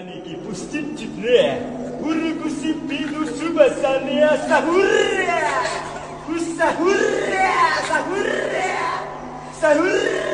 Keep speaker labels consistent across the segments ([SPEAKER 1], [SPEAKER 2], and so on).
[SPEAKER 1] Племянники, пустить теплее. Уркуси пиду суба санея сахурре! Усахурре! Сахурре!
[SPEAKER 2] Сахурре!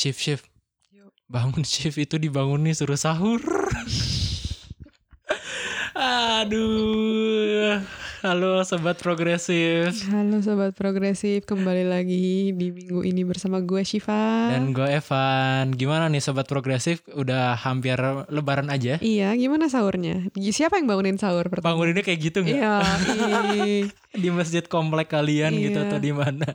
[SPEAKER 2] Shift
[SPEAKER 3] shift.
[SPEAKER 2] Bangun shift itu dibangun nih suruh sahur. Aduh. Halo sobat progresif.
[SPEAKER 3] Halo sobat progresif, kembali lagi di minggu ini bersama gue Shiva.
[SPEAKER 2] Dan gue Evan. Gimana nih sobat progresif? Udah hampir lebaran aja.
[SPEAKER 3] Iya, gimana sahurnya? Siapa yang bangunin sahur pertama?
[SPEAKER 2] Banguninnya kayak gitu nggak?
[SPEAKER 3] Iya, ih.
[SPEAKER 2] Di masjid komplek kalian gitu
[SPEAKER 3] Iya.
[SPEAKER 2] atau di mana?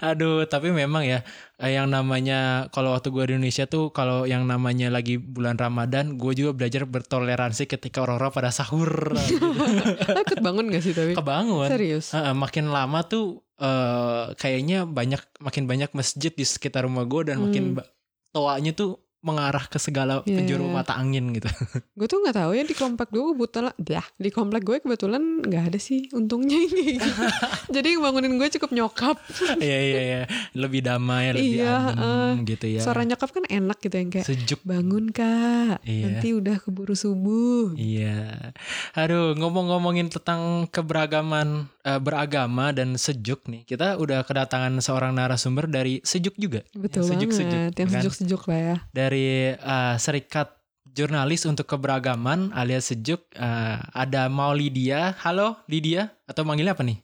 [SPEAKER 2] Aduh, tapi memang ya eh, yang namanya kalau waktu gue di Indonesia tuh kalau yang namanya lagi bulan Ramadan, gue juga belajar bertoleransi ketika orang-orang pada sahur.
[SPEAKER 3] Lo ikut bangun gak sih tapi?
[SPEAKER 2] Kebangun.
[SPEAKER 3] Serius?
[SPEAKER 2] Heeh, makin lama tuh eh kayaknya banyak makin banyak masjid di sekitar rumah gue dan makin
[SPEAKER 3] Hmm.
[SPEAKER 2] ba- toanya tuh mengarah ke segala
[SPEAKER 3] Iya,
[SPEAKER 2] penjuru
[SPEAKER 3] iya.
[SPEAKER 2] mata angin gitu.
[SPEAKER 3] Gue tuh nggak tahu ya di komplek gue kebetulan, dah di komplek gue kebetulan nggak ada sih untungnya ini. Jadi yang bangunin gue cukup nyokap.
[SPEAKER 2] Iya iya iya, lebih damai, lebih
[SPEAKER 3] Iya,
[SPEAKER 2] adem gitu ya.
[SPEAKER 3] Suara nyokap kan enak gitu yang kayak
[SPEAKER 2] Sejuk.
[SPEAKER 3] bangun kak,
[SPEAKER 2] Iya.
[SPEAKER 3] nanti udah keburu subuh.
[SPEAKER 2] Iya. Aduh, ngomong-ngomongin tentang keberagaman eh, beragama dan sejuk nih. Kita udah kedatangan seorang narasumber dari Sejuk juga.
[SPEAKER 3] Betul
[SPEAKER 2] Yang sejuk-sejuk,
[SPEAKER 3] banget, yang
[SPEAKER 2] kan?
[SPEAKER 3] sejuk-sejuk lah ya.
[SPEAKER 2] Dari eh, Serikat Jurnalis untuk Keberagaman alias Sejuk eh, ada Mau Lydia. Halo Lydia atau manggilnya apa nih?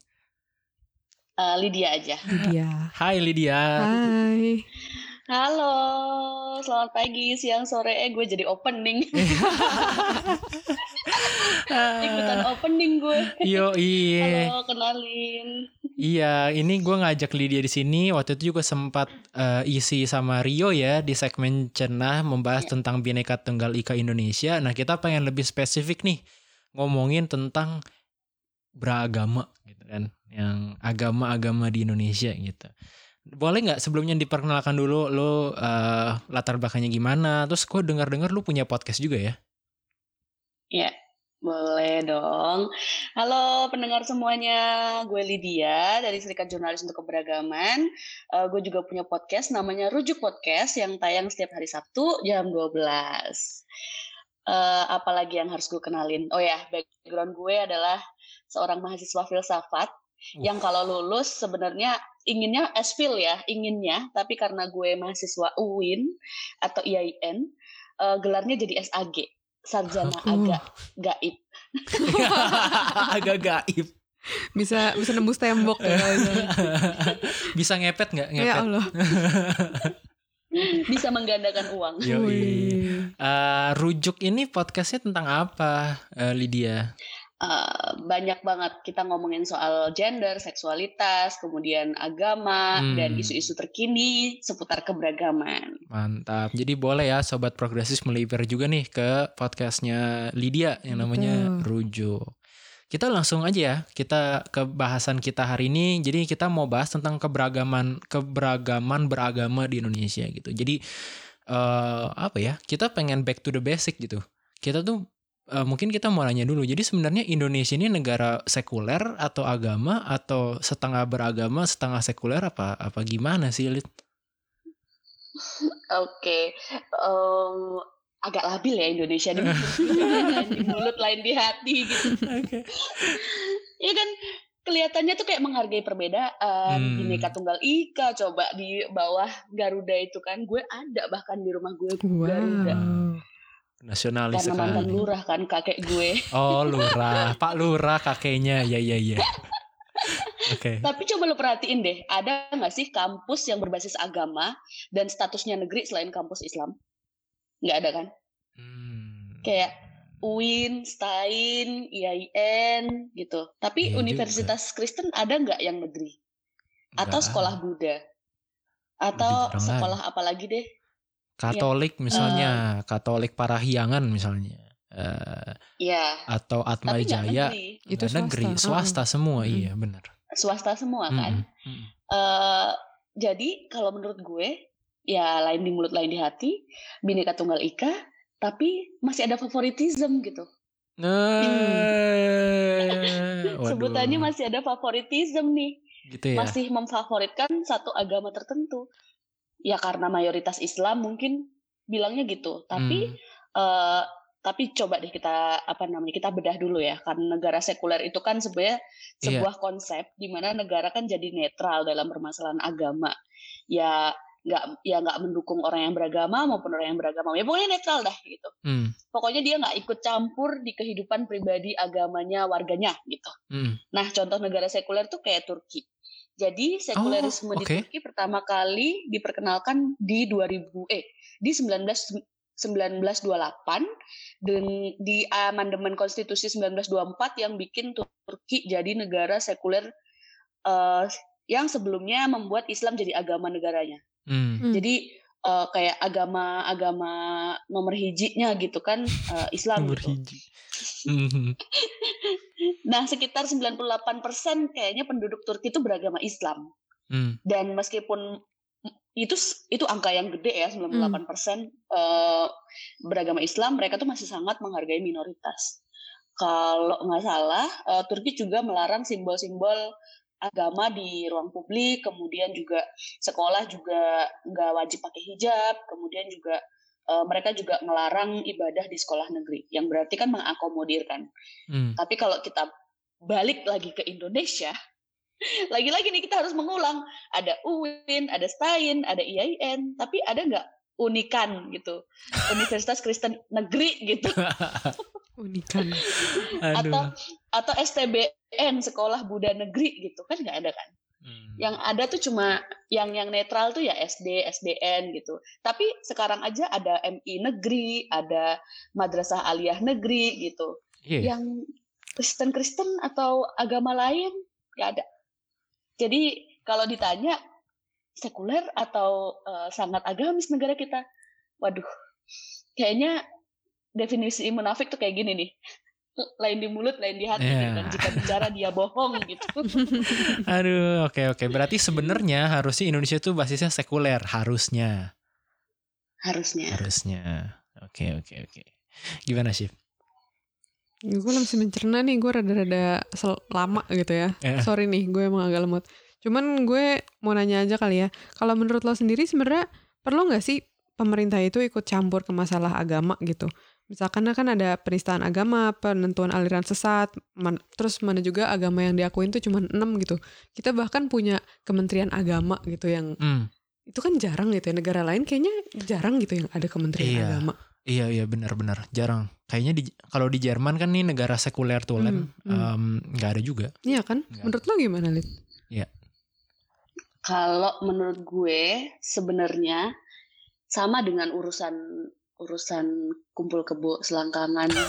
[SPEAKER 4] Eh, Lydia aja.
[SPEAKER 3] Lydia.
[SPEAKER 2] Hai Lydia.
[SPEAKER 3] Hai.
[SPEAKER 4] Halo, selamat pagi, siang, sore. Eh, gue jadi opening. Ikutan opening gue.
[SPEAKER 2] Yo iya.
[SPEAKER 4] Halo, kenalin.
[SPEAKER 2] Iya, ini gue ngajak Lydia di sini. Waktu itu juga sempat eh, isi sama Rio ya di segmen Cenah membahas tentang Bhinneka Tunggal Ika Indonesia. Nah, kita pengen lebih spesifik nih ngomongin tentang beragama gitu kan, yang agama-agama di Indonesia gitu. Boleh nggak sebelumnya diperkenalkan dulu lo eh, latar belakangnya gimana? Terus gue dengar-dengar lu punya podcast juga ya?
[SPEAKER 4] Ya, boleh dong. Halo pendengar semuanya, gue Lydia dari Serikat Jurnalis untuk Keberagaman. Eh, gue juga punya podcast namanya Rujuk Podcast yang tayang setiap hari Sabtu jam 12. Eh, apalagi yang harus gue kenalin? Oh ya, background gue adalah seorang mahasiswa filsafat yang kalau lulus sebenarnya inginnya SFIL ya, inginnya, tapi karena gue mahasiswa UIN atau IAIN, eh, gelarnya jadi SAG, Sarjana
[SPEAKER 3] Uh.
[SPEAKER 4] Agak Gaib.
[SPEAKER 2] Agak gaib.
[SPEAKER 3] Bisa bisa nembus tembok ya.
[SPEAKER 2] Bisa ngepet nggak? Ngepet.
[SPEAKER 3] ya Allah.
[SPEAKER 4] Bisa menggandakan uang.
[SPEAKER 2] Yoi. Eh, rujuk ini podcastnya tentang apa, eh, Lydia?
[SPEAKER 4] Eh, banyak banget kita ngomongin soal gender, seksualitas, kemudian agama,
[SPEAKER 2] Hmm.
[SPEAKER 4] dan isu-isu terkini seputar keberagaman.
[SPEAKER 2] Mantap. Jadi boleh ya sobat progresif melipir juga nih ke podcastnya Lydia yang namanya Rujuk. Kita langsung aja ya, kita ke bahasan kita hari ini. Jadi kita mau bahas tentang keberagaman keberagaman beragama di Indonesia gitu. Jadi eh apa ya? Kita pengen back to the basic gitu. Kita tuh eh, mungkin kita mau nanya dulu. Jadi sebenarnya Indonesia ini negara sekuler atau agama atau setengah beragama, setengah sekuler apa apa gimana sih, Lid?
[SPEAKER 4] Oke, em, agak labil ya Indonesia di, mulut lain di hati gitu. Iya kan kelihatannya tuh kayak menghargai perbedaan,
[SPEAKER 2] Hmm.
[SPEAKER 4] Bhinneka Tunggal Ika, coba di bawah Garuda itu kan gue ada bahkan di rumah gue Garuda.
[SPEAKER 2] Nasionalis
[SPEAKER 4] Karena mantan
[SPEAKER 2] sekali.
[SPEAKER 4] lurah kan kakek gue.
[SPEAKER 2] Oh lurah, Pak Lurah kakeknya, ya ya ya. Oke.
[SPEAKER 4] Tapi coba lo perhatiin deh, ada nggak sih kampus yang berbasis agama dan statusnya negeri selain kampus Islam? Nggak ada kan?
[SPEAKER 2] Hmm.
[SPEAKER 4] Kayak UIN, STAIN, IAIN gitu. Tapi
[SPEAKER 2] Iya
[SPEAKER 4] universitas Kristen ada nggak yang negeri? Atau
[SPEAKER 2] Nggak.
[SPEAKER 4] sekolah Buddha? Atau sekolah apa lagi deh?
[SPEAKER 2] Katolik misalnya, Katolik Parahyangan misalnya. Eh,
[SPEAKER 4] Iya.
[SPEAKER 2] atau Atma
[SPEAKER 4] Tapi
[SPEAKER 2] Jaya
[SPEAKER 4] negeri,
[SPEAKER 3] Itu
[SPEAKER 2] nggak negeri,
[SPEAKER 3] swasta.
[SPEAKER 2] swasta semua,
[SPEAKER 3] Mm-mm.
[SPEAKER 2] iya benar.
[SPEAKER 4] swasta semua kan.
[SPEAKER 2] Mm-mm.
[SPEAKER 4] Eh, jadi kalau menurut gue ya lain di mulut lain di hati, bineka tunggal ika, tapi masih ada favoritism gitu.
[SPEAKER 2] Waduh.
[SPEAKER 4] Sebutannya masih ada favoritism nih.
[SPEAKER 2] gitu ya.
[SPEAKER 4] masih memfavoritkan satu agama tertentu. Ya karena mayoritas Islam mungkin bilangnya gitu. Tapi
[SPEAKER 2] Hmm.
[SPEAKER 4] eh, tapi coba deh kita apa namanya kita bedah dulu ya. Karena negara sekuler itu kan sebenarnya
[SPEAKER 2] Iya.
[SPEAKER 4] sebuah konsep di mana negara kan jadi netral dalam permasalahan agama. Ya nggak ya nggak mendukung orang yang beragama maupun orang yang beragama. Ya pokoknya netral dah gitu.
[SPEAKER 2] Hmm,
[SPEAKER 4] Pokoknya dia nggak ikut campur di kehidupan pribadi agamanya warganya gitu.
[SPEAKER 2] hmm.
[SPEAKER 4] Nah, contoh negara sekuler tuh kayak Turki. Jadi sekulerisme di
[SPEAKER 2] Oh, oke.
[SPEAKER 4] Turki pertama kali diperkenalkan di 2000 eh di 19 1928 dan di amandemen konstitusi 1924 yang bikin Turki jadi negara sekuler eh, yang sebelumnya membuat Islam jadi agama negaranya.
[SPEAKER 2] Hmm.
[SPEAKER 4] Jadi eh, kayak agama-agama nomor hijinya gitu kan eh, Islam
[SPEAKER 2] Nomor
[SPEAKER 4] gitu.
[SPEAKER 2] hiji. Hmm.
[SPEAKER 4] Nah, sekitar 98% kayaknya penduduk Turki itu beragama Islam.
[SPEAKER 2] Hmm.
[SPEAKER 4] Dan meskipun itu itu angka yang gede ya, 98% eh, beragama Islam, mereka tuh masih sangat menghargai minoritas. Kalau nggak salah, eh, Turki juga melarang simbol-simbol agama di ruang publik, kemudian juga sekolah juga nggak wajib pakai hijab, kemudian juga eh, mereka juga melarang ibadah di sekolah negeri, yang berarti kan mengakomodir kan.
[SPEAKER 2] Hmm.
[SPEAKER 4] Tapi kalau kita balik lagi ke Indonesia, lagi-lagi nih kita harus mengulang. Ada UIN, ada STAIN, ada IAIN, tapi ada nggak unikan gitu? Universitas Kristen Negeri gitu,
[SPEAKER 3] Unikan.
[SPEAKER 2] Aduh.
[SPEAKER 4] atau atau STBN Sekolah Buddha Negeri gitu kan nggak ada kan?
[SPEAKER 2] Hmm.
[SPEAKER 4] Yang ada tuh cuma yang yang netral tuh ya SD, SDN gitu. Tapi sekarang aja ada MI Negeri, ada Madrasah Aliyah Negeri gitu.
[SPEAKER 2] Iya.
[SPEAKER 4] yang Kristen-Kristen atau agama lain nggak ada. Jadi kalau ditanya sekuler atau eh, sangat agamis negara kita, waduh, kayaknya definisi munafik tuh kayak gini nih, lain di mulut, lain di hati,
[SPEAKER 2] Iya.
[SPEAKER 4] dan jika bicara dia bohong gitu.
[SPEAKER 2] Aduh, oke oke. Berarti sebenarnya harusnya Indonesia tuh basisnya sekuler, harusnya.
[SPEAKER 4] Harusnya.
[SPEAKER 2] Harusnya. Oke oke oke. Gimana sih?
[SPEAKER 3] gue masih mencerna nih, gue rada-rada lama gitu ya.
[SPEAKER 2] Eh.
[SPEAKER 3] Sorry nih, gue emang agak lemot. Cuman gue mau nanya aja kali ya. Kalau menurut lo sendiri sebenarnya perlu nggak sih pemerintah itu ikut campur ke masalah agama gitu? Misalkan kan ada penistaan agama, penentuan aliran sesat, man- terus mana juga agama yang diakuin tuh cuma enam gitu. Kita bahkan punya kementerian agama gitu yang
[SPEAKER 2] Hmm.
[SPEAKER 3] itu kan jarang gitu ya negara lain kayaknya jarang gitu yang ada kementerian
[SPEAKER 2] Iya.
[SPEAKER 3] agama.
[SPEAKER 2] Iya iya benar-benar jarang. Kayaknya di kalau di Jerman kan nih negara sekuler tuh Len,
[SPEAKER 3] Hmm, hmm.
[SPEAKER 2] em, nggak ada juga.
[SPEAKER 3] Iya kan?
[SPEAKER 2] Nggak.
[SPEAKER 3] Menurut lo gimana, Lid?
[SPEAKER 4] Kalau menurut gue sebenarnya sama dengan urusan urusan kumpul kebo selangkangan.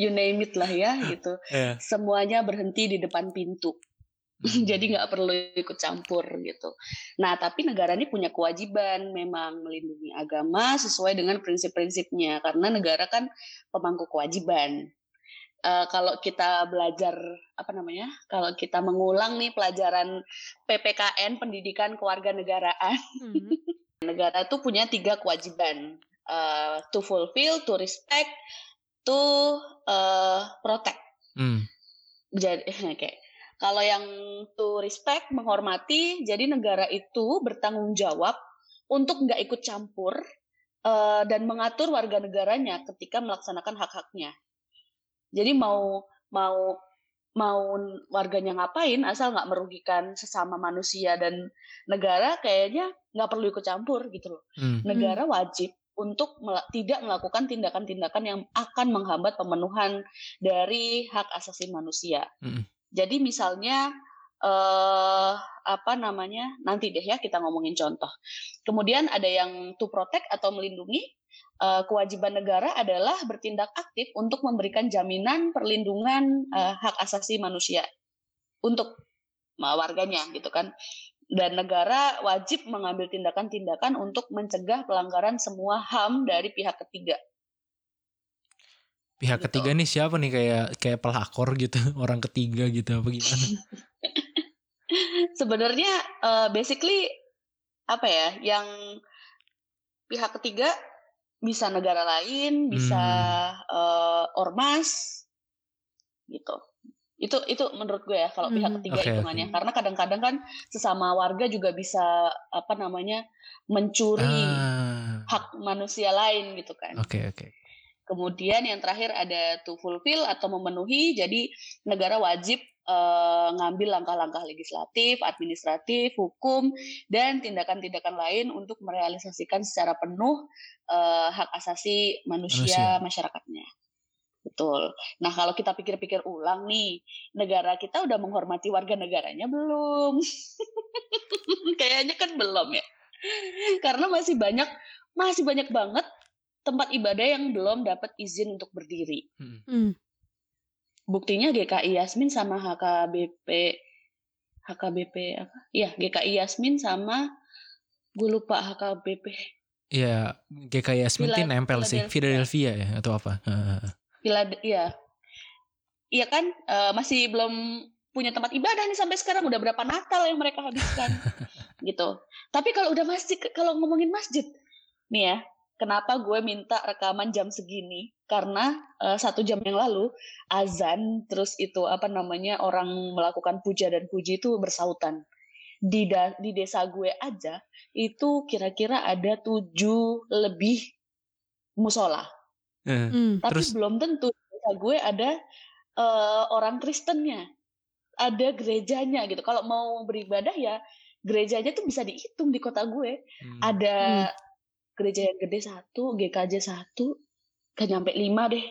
[SPEAKER 4] You name it lah ya gitu.
[SPEAKER 2] Iya.
[SPEAKER 4] semuanya berhenti di depan pintu. Jadi nggak perlu ikut campur gitu. Nah tapi negara ini punya kewajiban memang melindungi agama sesuai dengan prinsip-prinsipnya. Karena negara kan pemangku kewajiban. Eh, kalau kita belajar apa namanya kalau kita mengulang nih pelajaran PPKN pendidikan kewarganegaraan negara tuh punya tiga kewajiban Eh, to fulfill to respect to eh, protect.
[SPEAKER 2] Hmm.
[SPEAKER 4] jadi oke. Kalau yang to respect menghormati jadi negara itu bertanggung jawab untuk nggak ikut campur eh, dan mengatur warga negaranya ketika melaksanakan hak-haknya. Jadi mau mau mau warganya ngapain asal nggak merugikan sesama manusia dan negara kayaknya nggak perlu ikut campur gitu loh
[SPEAKER 2] Hmm.
[SPEAKER 4] negara wajib untuk mela- tidak melakukan tindakan-tindakan yang akan menghambat pemenuhan dari hak asasi manusia.
[SPEAKER 2] Mm-mm.
[SPEAKER 4] Jadi misalnya eh apa namanya? Nanti deh ya kita ngomongin contoh. Kemudian ada yang to protect atau melindungi. Eh, kewajiban negara adalah bertindak aktif untuk memberikan jaminan perlindungan eh, hak asasi manusia untuk eh, warganya gitu kan. dan negara wajib mengambil tindakan-tindakan untuk mencegah pelanggaran semua HAM dari pihak ketiga.
[SPEAKER 2] Pihak
[SPEAKER 4] Gitu.
[SPEAKER 2] ketiga nih siapa nih kayak kayak pelakor gitu, orang ketiga gitu apa gimana?
[SPEAKER 4] Sebenarnya eh, basically apa ya, yang pihak ketiga bisa negara lain, bisa eh, ormas, gitu. Itu itu menurut gue ya kalau pihak
[SPEAKER 3] Hmm.
[SPEAKER 4] ketiga
[SPEAKER 2] Oke,
[SPEAKER 4] hitungannya. Karena kadang-kadang kan sesama warga juga bisa apa namanya mencuri
[SPEAKER 2] Ah,
[SPEAKER 4] hak manusia lain gitu kan.
[SPEAKER 2] oke oke.
[SPEAKER 4] Kemudian yang terakhir ada to fulfill atau memenuhi. Jadi negara wajib eh, ngambil langkah-langkah legislatif, administratif, hukum, dan tindakan-tindakan lain untuk merealisasikan secara penuh eh, hak asasi manusia, masyarakatnya. Betul. Nah kalau kita pikir-pikir ulang nih, negara kita udah menghormati warga negaranya belum? Kayaknya kan belum ya. Karena masih banyak, masih banyak banget tempat ibadah yang belum dapat izin untuk berdiri.
[SPEAKER 2] Hmm.
[SPEAKER 4] Buktinya GKI Yasmin sama HKBP HKBP apa? Iya, GKI Yasmin sama gue lupa HKBP
[SPEAKER 2] Iya, GKI Yasmin tuh nempel sih, Philadelphia ya atau apa?
[SPEAKER 4] Pilad iya. Iya kan eh, masih belum punya tempat ibadah nih sampai sekarang udah berapa Natal yang mereka habiskan gitu. Tapi kalau udah masjid kalau ngomongin masjid nih ya, kenapa gue minta rekaman jam segini? Karena eh, satu jam yang lalu azan terus itu apa namanya orang melakukan puja dan puji itu bersautan. Di da- di desa gue aja itu kira-kira ada tujuh lebih musola.
[SPEAKER 2] Eh,
[SPEAKER 3] Hmm.
[SPEAKER 4] Tapi
[SPEAKER 2] Terus-
[SPEAKER 4] belum tentu di desa gue ada eh, orang Kristennya, ada gerejanya gitu. Kalau mau beribadah ya gerejanya tuh bisa dihitung di kota gue.
[SPEAKER 2] hmm.
[SPEAKER 4] Ada gereja yang gede satu, GKJ satu, gak nyampe lima deh.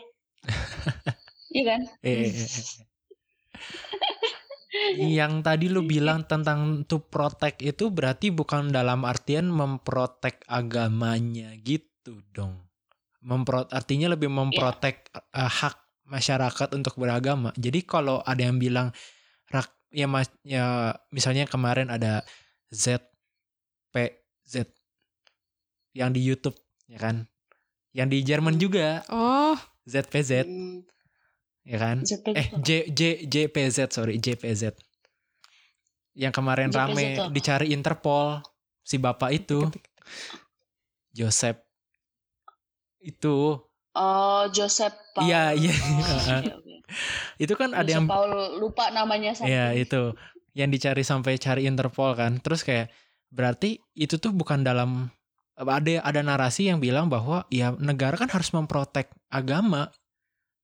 [SPEAKER 4] Iya kan?
[SPEAKER 2] Eh, eh, eh, eh. Yang tadi lu bilang tentang to protect itu berarti bukan dalam artian memprotek agamanya gitu dong. Mempro artinya lebih memprotek eh, hak masyarakat untuk beragama. Jadi kalau ada yang bilang rak ya mas ya misalnya kemarin ada ZPZ yang di YouTube ya kan. Yang di Jerman juga
[SPEAKER 3] Oh,
[SPEAKER 2] ZPZ
[SPEAKER 4] Hmm,
[SPEAKER 2] ya kan.
[SPEAKER 4] ZPZ.
[SPEAKER 2] Eh J J JPZ sorry JPZ yang kemarin
[SPEAKER 4] JPZ
[SPEAKER 2] rame
[SPEAKER 4] apa?
[SPEAKER 2] dicari Interpol si bapak itu Joseph itu
[SPEAKER 4] Oh, Joseph Paul.
[SPEAKER 2] Iya, iya.
[SPEAKER 4] Oh, oke, oke.
[SPEAKER 2] itu kan ada
[SPEAKER 4] Joseph
[SPEAKER 2] yang
[SPEAKER 4] Paul lupa namanya sampai.
[SPEAKER 2] ya itu yang dicari sampai cari Interpol kan terus kayak berarti itu tuh bukan dalam ada ada narasi yang bilang bahwa ya negara kan harus memprotek agama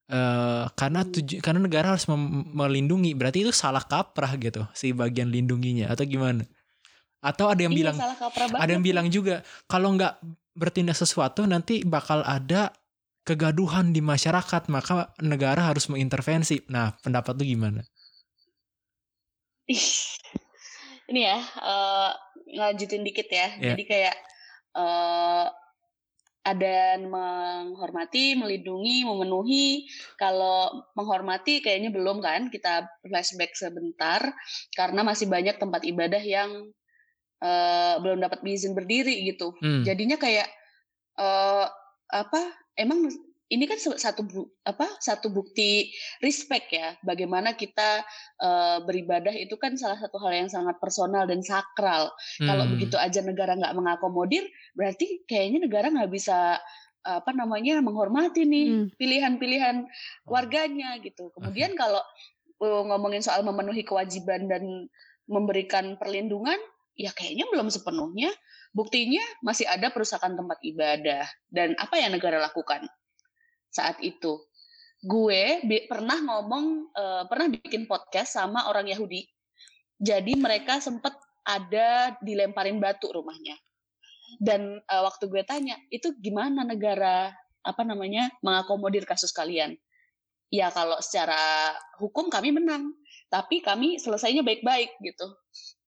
[SPEAKER 2] eh karena
[SPEAKER 4] Hmm.
[SPEAKER 2] tuju, karena negara harus mem- melindungi berarti itu salah kaprah gitu si bagian lindunginya atau gimana atau ada yang
[SPEAKER 4] Iya,
[SPEAKER 2] bilang ada yang bilang juga kalau nggak bertindak sesuatu nanti bakal ada kegaduhan di masyarakat maka negara harus mengintervensi nah pendapat lu gimana
[SPEAKER 4] Ih, ini ya lanjutin dikit ya.
[SPEAKER 2] Ya.
[SPEAKER 4] Jadi kayak eh, ada menghormati, melindungi, memenuhi. Kalau menghormati kayaknya belum kan. Kita flashback sebentar karena masih banyak tempat ibadah yang eh, belum dapat izin berdiri gitu.
[SPEAKER 2] Hmm.
[SPEAKER 4] Jadinya kayak eh, apa? Emang ini kan satu bu- apa? Satu bukti respect ya. Bagaimana kita eh, beribadah itu kan salah satu hal yang sangat personal dan sakral. Kalau
[SPEAKER 2] Hmm.
[SPEAKER 4] begitu aja negara nggak mengakomodir, berarti kayaknya negara nggak bisa apa namanya menghormati nih
[SPEAKER 3] Hmm.
[SPEAKER 4] pilihan-pilihan warganya gitu. Kemudian kalau uh, ngomongin soal memenuhi kewajiban dan memberikan perlindungan, ya kayaknya belum sepenuhnya. Buktinya masih ada perusakan tempat ibadah dan apa yang negara lakukan saat itu. Gue pernah ngomong, eh, pernah bikin podcast sama orang Yahudi. Jadi mereka sempat ada dilemparin batu rumahnya. Dan eh, waktu gue tanya, itu gimana negara apa namanya mengakomodir kasus kalian? Ya kalau secara hukum kami menang, tapi kami selesainya baik-baik gitu.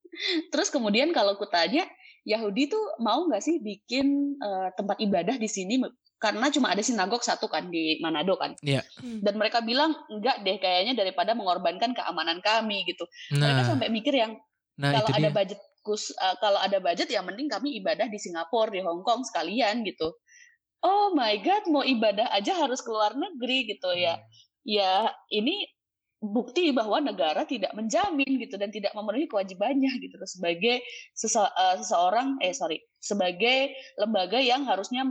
[SPEAKER 4] Terus kemudian kalau aku tanya, Yahudi tuh mau nggak sih bikin eh, tempat ibadah di sini? Karena cuma ada sinagog satu kan di Manado kan.
[SPEAKER 2] Iya.
[SPEAKER 3] Hmm.
[SPEAKER 4] Dan mereka bilang enggak deh kayaknya daripada mengorbankan keamanan kami gitu. Mereka
[SPEAKER 2] nah
[SPEAKER 4] sampai mikir yang
[SPEAKER 2] nah
[SPEAKER 4] kalau ada
[SPEAKER 2] dia
[SPEAKER 4] budget fokus uh, kalau ada budget ya mending kami ibadah di Singapura di Hong Kong sekalian gitu oh my god mau ibadah aja harus keluar negeri gitu ya ya ini bukti bahwa negara tidak menjamin gitu dan tidak memenuhi kewajibannya gitu sebagai sese, uh, seseorang eh sorry sebagai lembaga yang harusnya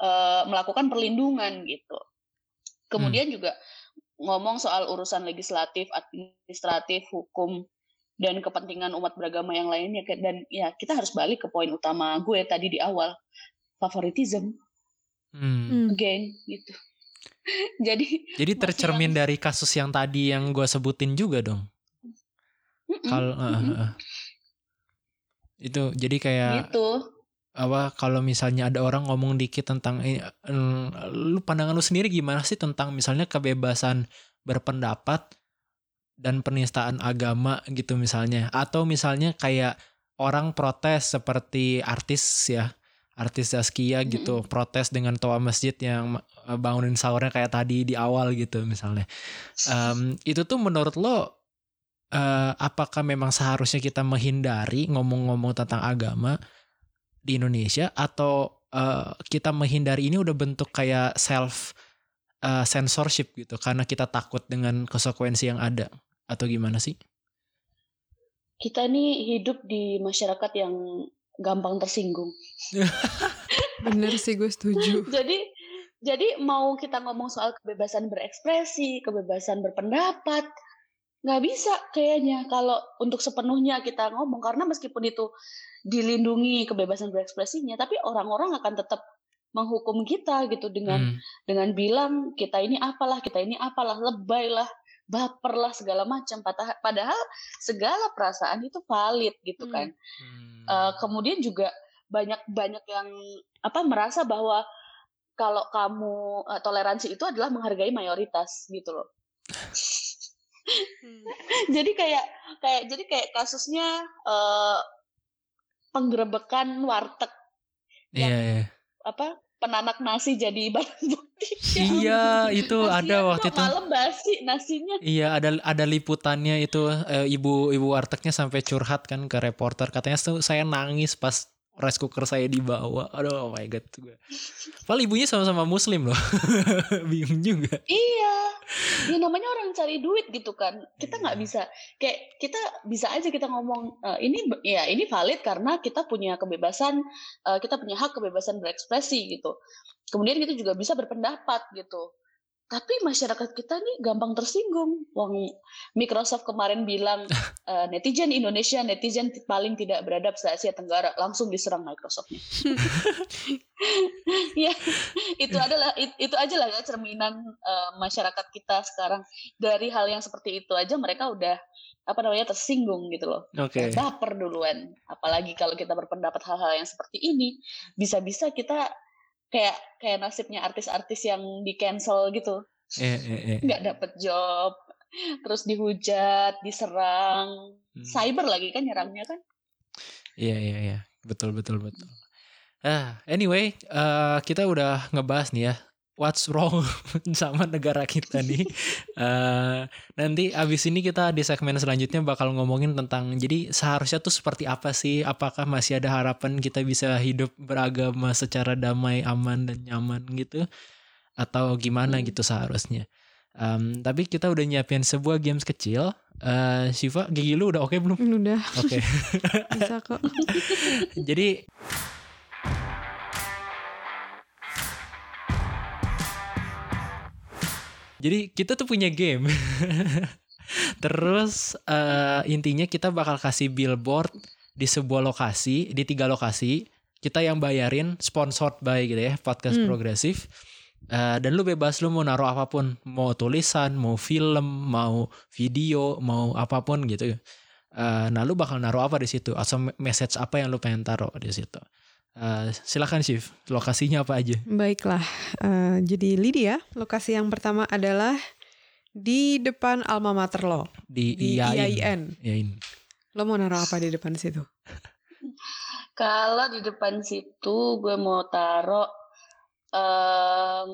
[SPEAKER 4] uh, melakukan perlindungan gitu. Kemudian hmm. juga ngomong soal urusan legislatif administratif hukum dan kepentingan umat beragama yang lainnya dan ya kita harus balik ke poin utama gue tadi di awal favoritism. Hmm. again gitu. Jadi
[SPEAKER 2] jadi tercermin yang... dari kasus yang tadi yang gue sebutin juga dong? Kalau uh, uh, itu jadi kayak gitu. Apa kalau misalnya ada orang ngomong dikit tentang eh, lu pandangan lu sendiri gimana sih tentang misalnya kebebasan berpendapat dan penistaan agama gitu misalnya? Atau misalnya kayak orang protes seperti artis ya artis Zaskia gitu mm-hmm. protes dengan toa masjid yang eh, bangunin sahurnya kayak tadi di awal gitu misalnya. Um, itu tuh menurut lo uh, apakah memang seharusnya kita menghindari ngomong-ngomong tentang agama di Indonesia atau uh, kita menghindari ini udah bentuk kayak self uh, censorship gitu karena kita takut dengan konsekuensi yang ada atau gimana sih?
[SPEAKER 4] Kita nih hidup di masyarakat yang gampang tersinggung.
[SPEAKER 3] Bener sih gue setuju.
[SPEAKER 4] jadi jadi mau kita ngomong soal kebebasan berekspresi, kebebasan berpendapat, nggak bisa kayaknya kalau untuk sepenuhnya kita ngomong karena meskipun itu dilindungi kebebasan berekspresinya, tapi orang-orang akan tetap menghukum kita gitu dengan hmm. dengan bilang kita ini apalah, kita ini apalah, lebay lah, baper lah segala macam. Padahal segala perasaan itu valid gitu hmm. kan. Hmm Uh, kemudian juga banyak banyak yang apa merasa bahwa kalau kamu uh, toleransi itu adalah menghargai mayoritas gitu loh. Hmm. jadi kayak kayak jadi kayak kasusnya uh, penggerebekan warteg
[SPEAKER 2] yeah, yang yeah.
[SPEAKER 4] apa penanak nasi jadi barang bukti.
[SPEAKER 2] Iya, itu ada waktu itu.
[SPEAKER 4] Malam basi nasinya.
[SPEAKER 2] Iya, ada ada liputannya itu e, ibu ibu wartegnya sampai curhat kan ke reporter katanya tuh saya nangis pas rice cooker saya dibawa. Aduh, oh my god gue. Padahal ibunya sama-sama muslim loh. Bingung juga.
[SPEAKER 4] Iya. Ya namanya orang cari duit gitu kan. Kita nggak iya. bisa kayak kita bisa aja kita ngomong e, ini ya ini valid karena kita punya kebebasan uh, kita punya hak kebebasan berekspresi gitu. Kemudian kita juga bisa berpendapat gitu tapi masyarakat kita nih gampang tersinggung. Wong Microsoft kemarin bilang uh, netizen Indonesia netizen paling tidak beradab se Asia Tenggara, langsung diserang Microsoftnya. ya itu adalah itu, aja lah ya cerminan uh, masyarakat kita sekarang dari hal yang seperti itu aja mereka udah apa namanya tersinggung gitu loh.
[SPEAKER 2] Oke. Okay.
[SPEAKER 4] Baper duluan. Apalagi kalau kita berpendapat hal-hal yang seperti ini, bisa-bisa kita kayak kayak nasibnya artis-artis yang di cancel gitu.
[SPEAKER 2] Eh, eh, eh.
[SPEAKER 4] nggak dapet job terus dihujat diserang. Hmm. cyber lagi kan nyerangnya kan?
[SPEAKER 2] Iya iya iya. Betul betul betul. Ah anyway uh, kita udah ngebahas nih ya what's wrong sama negara kita nih. uh, nanti abis ini kita di segmen selanjutnya bakal ngomongin tentang jadi seharusnya tuh seperti apa sih? Apakah masih ada harapan kita bisa hidup beragama secara damai, aman dan nyaman gitu? Atau gimana gitu seharusnya? Um, tapi kita udah nyiapin sebuah games kecil. Uh, Shiva, gigi lu udah oke okay belum?
[SPEAKER 3] Udah.
[SPEAKER 2] Oke. Okay.
[SPEAKER 3] Bisa kok.
[SPEAKER 2] jadi Jadi kita tuh punya game. Terus uh, intinya kita bakal kasih billboard di sebuah lokasi, di tiga lokasi. Kita yang bayarin sponsored by gitu ya, podcast hmm. progresif. Uh, dan lu bebas lu mau naruh apa pun, mau tulisan, mau film, mau video, mau apa pun gitu. Uh, nah lu bakal naruh apa di situ? Atau message apa yang lu pengen taruh di situ? Uh, silakan Chief, lokasinya apa aja?
[SPEAKER 3] Baiklah, uh, jadi Lydia, lokasi yang pertama adalah di depan alma mater lo.
[SPEAKER 2] Di,
[SPEAKER 3] di IAIN.
[SPEAKER 2] IAIN.
[SPEAKER 3] Lo mau naruh apa di depan situ?
[SPEAKER 4] Kalau di depan situ gue mau taruh um,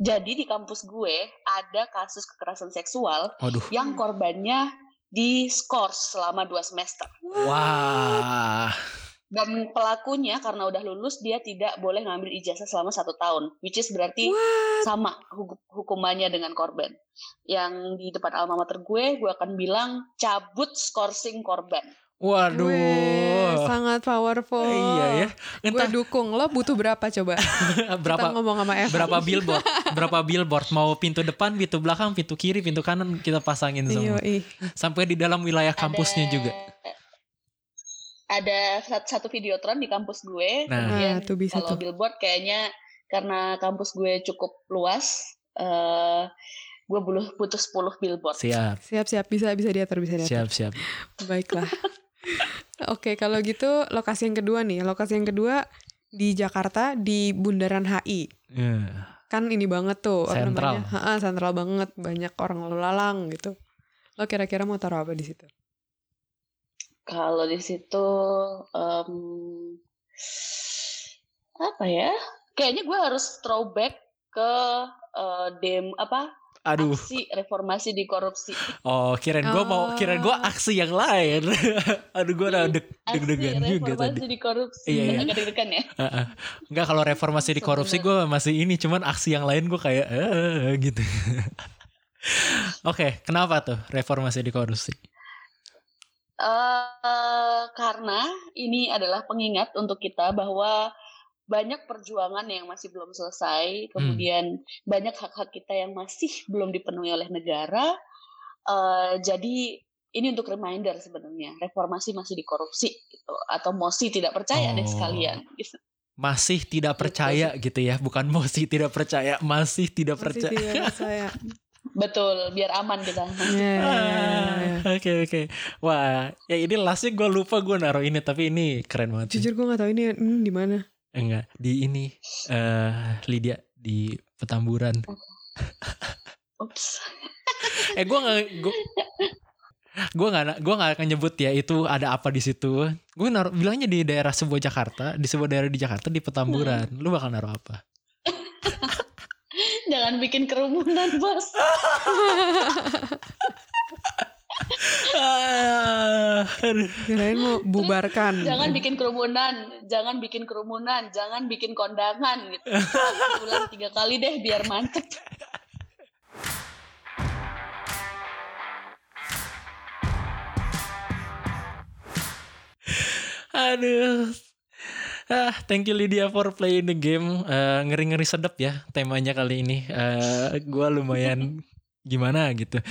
[SPEAKER 4] jadi di kampus gue ada kasus kekerasan seksual
[SPEAKER 2] Aduh.
[SPEAKER 4] yang korbannya di skors selama dua semester.
[SPEAKER 2] Wah.
[SPEAKER 4] Dan pelakunya karena udah lulus dia tidak boleh ngambil ijazah selama satu tahun, which is berarti sama hu- hukumannya dengan korban. Yang di depan alma mater gue, gue akan bilang cabut skorsing korban.
[SPEAKER 2] Waduh.
[SPEAKER 3] Weh, sangat powerful.
[SPEAKER 2] Iya ya.
[SPEAKER 3] Gue
[SPEAKER 2] Entah
[SPEAKER 3] dukung. Lo butuh berapa coba?
[SPEAKER 2] berapa
[SPEAKER 3] Kita ngomong sama Evan.
[SPEAKER 2] berapa billboard? berapa billboard? Mau pintu depan, pintu belakang, pintu kiri, pintu kanan kita pasangin semua. Sampai di dalam wilayah kampusnya
[SPEAKER 4] Ada-
[SPEAKER 2] juga.
[SPEAKER 4] Ada sat- satu videotron di kampus gue.
[SPEAKER 2] Nah.
[SPEAKER 4] Kemudian
[SPEAKER 3] Nah, tuh bisa
[SPEAKER 4] kalau
[SPEAKER 3] tuh.
[SPEAKER 4] billboard kayaknya karena kampus gue cukup luas, eh gue butuh butuh 10 billboard.
[SPEAKER 2] Siap.
[SPEAKER 3] Siap-siap bisa bisa diatur bisa diatur.
[SPEAKER 2] Siap, siap.
[SPEAKER 3] Baiklah. Oke, kalau gitu lokasi yang kedua nih. Lokasi yang kedua di Jakarta di Bundaran HI.
[SPEAKER 2] Eh,
[SPEAKER 3] Kan ini banget tuh apa
[SPEAKER 2] Sentral.
[SPEAKER 3] namanya? Ha-ha, sentral banget, banyak orang lalu lalang gitu. Lo kira-kira mau taruh apa di situ?
[SPEAKER 4] Kalau di situ em, apa ya? Kayaknya gue harus throwback ke eh, dem apa
[SPEAKER 2] Aduh.
[SPEAKER 4] aksi reformasi di korupsi.
[SPEAKER 2] Oh, kirain gue mau kirain gue aksi yang lain. Aduh, gue udah deg deg-degan juga tadi.
[SPEAKER 4] reformasi di korupsi.
[SPEAKER 2] Iya, iya.
[SPEAKER 4] Agak deg-degan ya.
[SPEAKER 2] Heeh. Enggak kalau reformasi di korupsi gue masih ini, cuman aksi yang lain gue kayak eh gitu. Oke, kenapa tuh reformasi di korupsi?
[SPEAKER 4] Eh, karena ini adalah pengingat untuk kita bahwa banyak perjuangan yang masih belum selesai, kemudian banyak hak-hak kita yang masih belum dipenuhi oleh negara. Eh, jadi ini untuk reminder sebenarnya reformasi masih dikorupsi gitu atau mosi tidak percaya deh
[SPEAKER 2] Oh.
[SPEAKER 4] sekalian. Gitu.
[SPEAKER 2] Masih tidak percaya gitu ya, bukan mosi tidak percaya, masih tidak
[SPEAKER 3] Masih
[SPEAKER 2] percaya.
[SPEAKER 3] tidak percaya.
[SPEAKER 4] Betul, biar aman kita.
[SPEAKER 3] Ya, ya, ya, ya.
[SPEAKER 2] Ah, Oke oke. Wah, ya ini lastnya gue lupa gue naruh ini tapi ini keren banget.
[SPEAKER 3] Jujur gue gak tahu ini hmm, di mana.
[SPEAKER 2] Enggak, di ini eh Lydia di Petamburan.
[SPEAKER 4] Ups.
[SPEAKER 2] Eh gue nggak gue gue nggak gue nggak akan nyebut ya itu ada apa di situ. Gue naruh bilangnya di daerah sebuah Jakarta, di sebuah daerah di Jakarta di Petamburan. Lu bakal naruh apa?
[SPEAKER 4] Jangan bikin kerumunan, Bos.
[SPEAKER 2] Ah.
[SPEAKER 3] Kirain mau bubarkan.
[SPEAKER 4] Jangan bikin kerumunan, jangan bikin kerumunan, jangan bikin kondangan gitu. Ulang tiga kali deh biar mantep.
[SPEAKER 2] Aduh. Ah, thank you Lydia for playing the game. Eh, ngeri-ngeri sedap ya temanya kali ini. Eh, gua lumayan gimana gitu.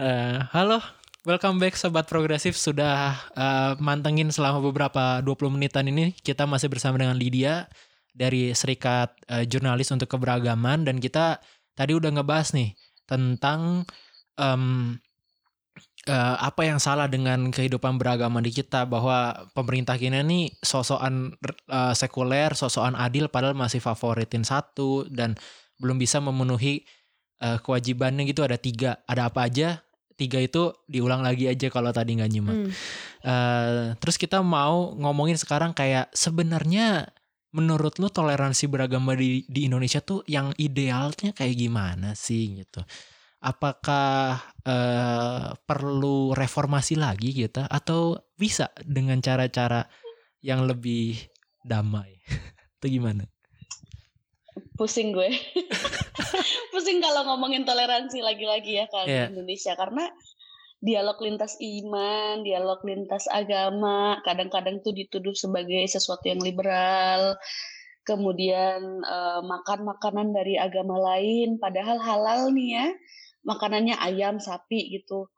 [SPEAKER 2] Eh, halo, welcome back sobat progresif. Sudah eh, mantengin selama beberapa 20 menitan ini kita masih bersama dengan Lydia dari Serikat eh, Jurnalis untuk Keberagaman dan kita tadi udah ngebahas nih tentang em, eh, apa yang salah dengan kehidupan beragama di kita bahwa pemerintah kita ini sosokan eh, sekuler, sosokan adil padahal masih favoritin satu dan belum bisa memenuhi eh, kewajibannya gitu ada tiga ada apa aja tiga itu diulang lagi aja kalau tadi nggak nyimak.
[SPEAKER 3] Hmm.
[SPEAKER 2] Eh, terus kita mau ngomongin sekarang kayak sebenarnya menurut lu toleransi beragama di di Indonesia tuh yang idealnya kayak gimana sih gitu? Apakah eh, perlu reformasi lagi gitu atau bisa dengan cara-cara yang lebih damai? Itu gimana?
[SPEAKER 4] Pusing gue. Pusing kalau ngomongin toleransi lagi-lagi ya kalau
[SPEAKER 2] Iya.
[SPEAKER 4] di Indonesia karena dialog lintas iman, dialog lintas agama, kadang-kadang tuh dituduh sebagai sesuatu yang liberal. Kemudian eh, makan makanan dari agama lain, padahal halal nih ya, makanannya ayam, sapi gitu.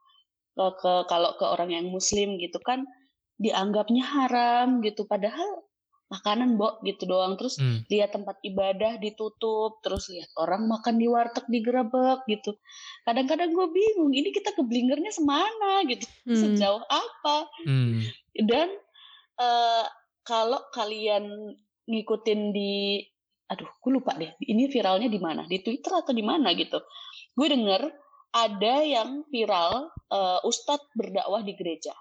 [SPEAKER 4] Ke, ke- kalau ke orang yang Muslim gitu kan dianggapnya haram gitu, padahal makanan bok gitu doang. Terus
[SPEAKER 2] Hmm.
[SPEAKER 4] lihat tempat ibadah ditutup, terus lihat orang makan di warteg digerebek gitu. Kadang-kadang gue bingung, ini kita keblingernya semana gitu,
[SPEAKER 3] Hmm.
[SPEAKER 4] sejauh apa?
[SPEAKER 2] Hmm.
[SPEAKER 4] Dan eh, kalau kalian ngikutin di, aduh, gue lupa deh, ini viralnya di mana? Di Twitter atau di mana gitu? Gue denger ada yang viral eh, Ustadz berdakwah di gereja.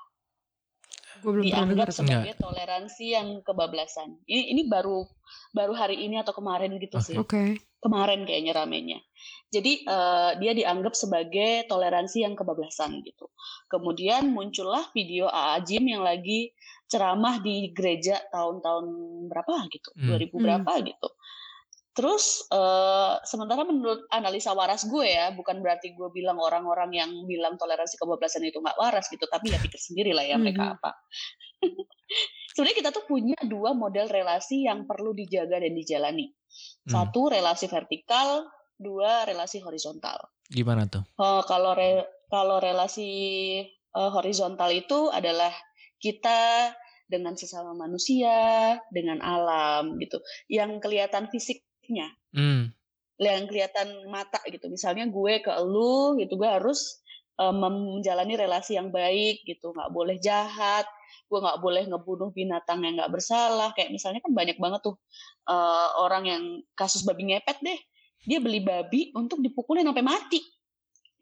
[SPEAKER 3] Gue belum pernah
[SPEAKER 4] dianggap sebagai toleransi yang kebablasan. Ini ini baru baru hari ini atau kemarin gitu sih.
[SPEAKER 3] Oke.
[SPEAKER 4] Kemarin kayaknya ramenya. Jadi eh, dia dianggap sebagai toleransi yang kebablasan gitu. Kemudian muncullah video AA Jim yang lagi ceramah di gereja tahun-tahun berapa gitu,
[SPEAKER 2] Hmm.
[SPEAKER 4] 2000 berapa gitu. Terus eh, sementara menurut analisa waras gue ya, bukan berarti gue bilang orang-orang yang bilang toleransi kebablasan itu nggak waras gitu, tapi ya pikir sendiri lah ya mereka apa. Sebenarnya kita tuh punya dua model relasi yang perlu dijaga dan dijalani.
[SPEAKER 2] Hmm.
[SPEAKER 4] Satu relasi vertikal, dua relasi horizontal.
[SPEAKER 2] Gimana tuh?
[SPEAKER 4] Eh, kalau re- kalau relasi eh, horizontal itu adalah kita dengan sesama manusia, dengan alam gitu, yang kelihatan fisiknya,
[SPEAKER 2] Hmm.
[SPEAKER 4] yang kelihatan mata gitu. Misalnya gue ke elu gitu, gue harus eh, menjalani relasi yang baik gitu, nggak boleh jahat, gue nggak boleh ngebunuh binatang yang nggak bersalah. Kayak misalnya kan banyak banget tuh eh, orang yang kasus babi ngepet deh, dia beli babi untuk dipukulin sampai mati.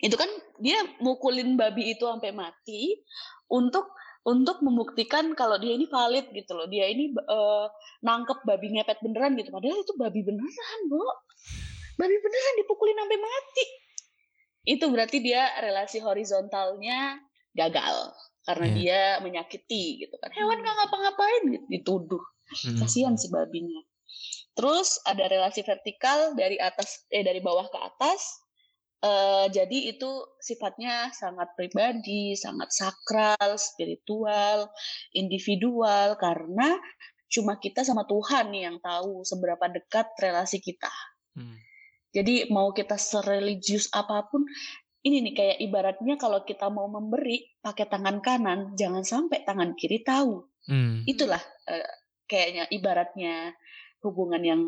[SPEAKER 4] Itu kan dia mukulin babi itu sampai mati untuk untuk membuktikan kalau dia ini valid gitu loh. Dia ini eh, nangkep babi ngepet beneran gitu. Padahal itu babi beneran, Bu. Babi beneran dipukulin sampai mati. Itu berarti dia relasi horizontalnya gagal karena
[SPEAKER 2] Iya.
[SPEAKER 4] dia menyakiti gitu kan. Hewan nggak ngapa-ngapain gitu, dituduh.
[SPEAKER 2] Hmm.
[SPEAKER 4] Kasihan si babinya. Terus ada relasi vertikal dari atas eh dari bawah ke atas. Eh, jadi itu sifatnya sangat pribadi, sangat sakral, spiritual, individual karena cuma kita sama Tuhan nih yang tahu seberapa dekat relasi kita.
[SPEAKER 2] Hmm.
[SPEAKER 4] Jadi mau kita sereligius apa pun, ini nih kayak ibaratnya kalau kita mau memberi pakai tangan kanan, jangan sampai tangan kiri tahu.
[SPEAKER 2] Hmm.
[SPEAKER 4] Itulah eh, kayaknya ibaratnya hubungan yang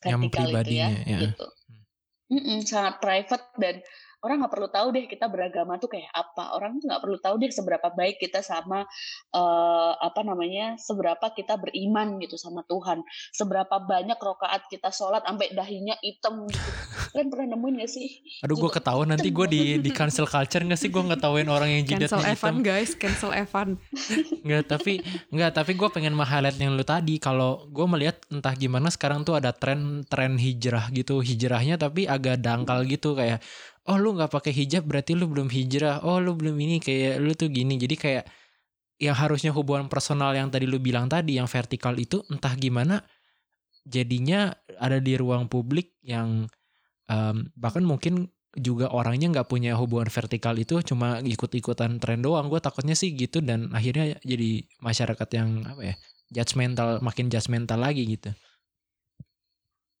[SPEAKER 2] Yang
[SPEAKER 4] vertikal itu ya,
[SPEAKER 2] ya.
[SPEAKER 4] gitu.
[SPEAKER 2] Hmm.
[SPEAKER 4] Mm-mm, sangat private dan orang nggak perlu tahu deh kita beragama tuh kayak apa. Orang tuh nggak perlu tahu deh seberapa baik kita sama eh, apa namanya, seberapa kita beriman gitu sama Tuhan, seberapa banyak rokaat kita sholat sampai dahinya hitam gitu. Kalian pernah nemuin gak sih?
[SPEAKER 2] Aduh gue
[SPEAKER 4] Juga
[SPEAKER 2] ketahuan nanti gue di di cancel culture gak sih gue ngetawain orang yang
[SPEAKER 3] Cancel
[SPEAKER 2] jidatnya
[SPEAKER 3] Evan
[SPEAKER 2] hitam
[SPEAKER 3] guys, cancel Evan.
[SPEAKER 2] Nggak tapi nggak tapi gue pengen meng-highlight yang lu tadi kalau gue melihat entah gimana sekarang tuh ada tren tren hijrah gitu hijrahnya tapi agak dangkal gitu kayak oh lu nggak pakai hijab berarti lu belum hijrah. Oh lu belum ini kayak lu tuh gini. Jadi kayak yang harusnya hubungan personal yang tadi lu bilang tadi yang vertikal itu entah gimana jadinya ada di ruang publik yang em, bahkan mungkin juga orangnya nggak punya hubungan vertikal itu cuma ikut-ikutan tren doang. Gue takutnya sih gitu dan akhirnya jadi masyarakat yang apa ya judgmental makin judgmental lagi gitu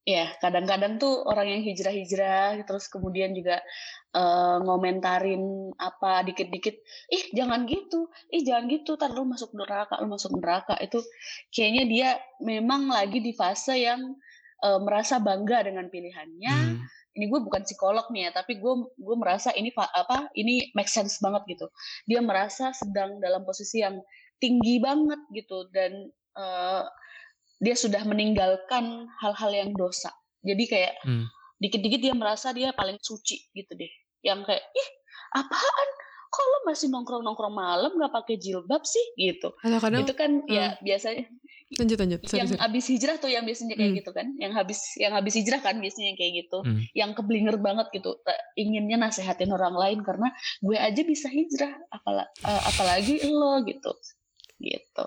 [SPEAKER 4] Ya, kadang-kadang tuh orang yang hijrah-hijrah terus kemudian juga eh, ngomentarin apa dikit-dikit, ih jangan gitu, ih jangan gitu, tar lu masuk neraka, lu masuk neraka. Itu kayaknya dia memang lagi di fase yang eh, merasa bangga dengan pilihannya.
[SPEAKER 2] Hmm.
[SPEAKER 4] Ini gue bukan psikolog nih ya, tapi gue gue merasa ini apa ini make sense banget gitu. Dia merasa sedang dalam posisi yang tinggi banget gitu dan eh, dia sudah meninggalkan hal-hal yang dosa. Jadi kayak
[SPEAKER 2] Hmm.
[SPEAKER 4] dikit-dikit dia merasa dia paling suci gitu deh. Yang kayak ih apaan? Kok lo masih nongkrong-nongkrong malam nggak pakai jilbab sih gitu.
[SPEAKER 3] Kadang
[SPEAKER 4] Itu kan ya biasanya
[SPEAKER 3] lanjut lanjut. Sorry,
[SPEAKER 4] yang
[SPEAKER 3] sorry.
[SPEAKER 4] habis hijrah tuh yang biasanya kayak
[SPEAKER 3] Hmm.
[SPEAKER 4] gitu kan. Yang habis yang habis hijrah kan biasanya yang kayak gitu.
[SPEAKER 2] Hmm.
[SPEAKER 4] Yang keblinger banget gitu. Inginnya nasehatin orang lain karena gue aja bisa hijrah apala, eh, apalagi lo gitu. Gitu.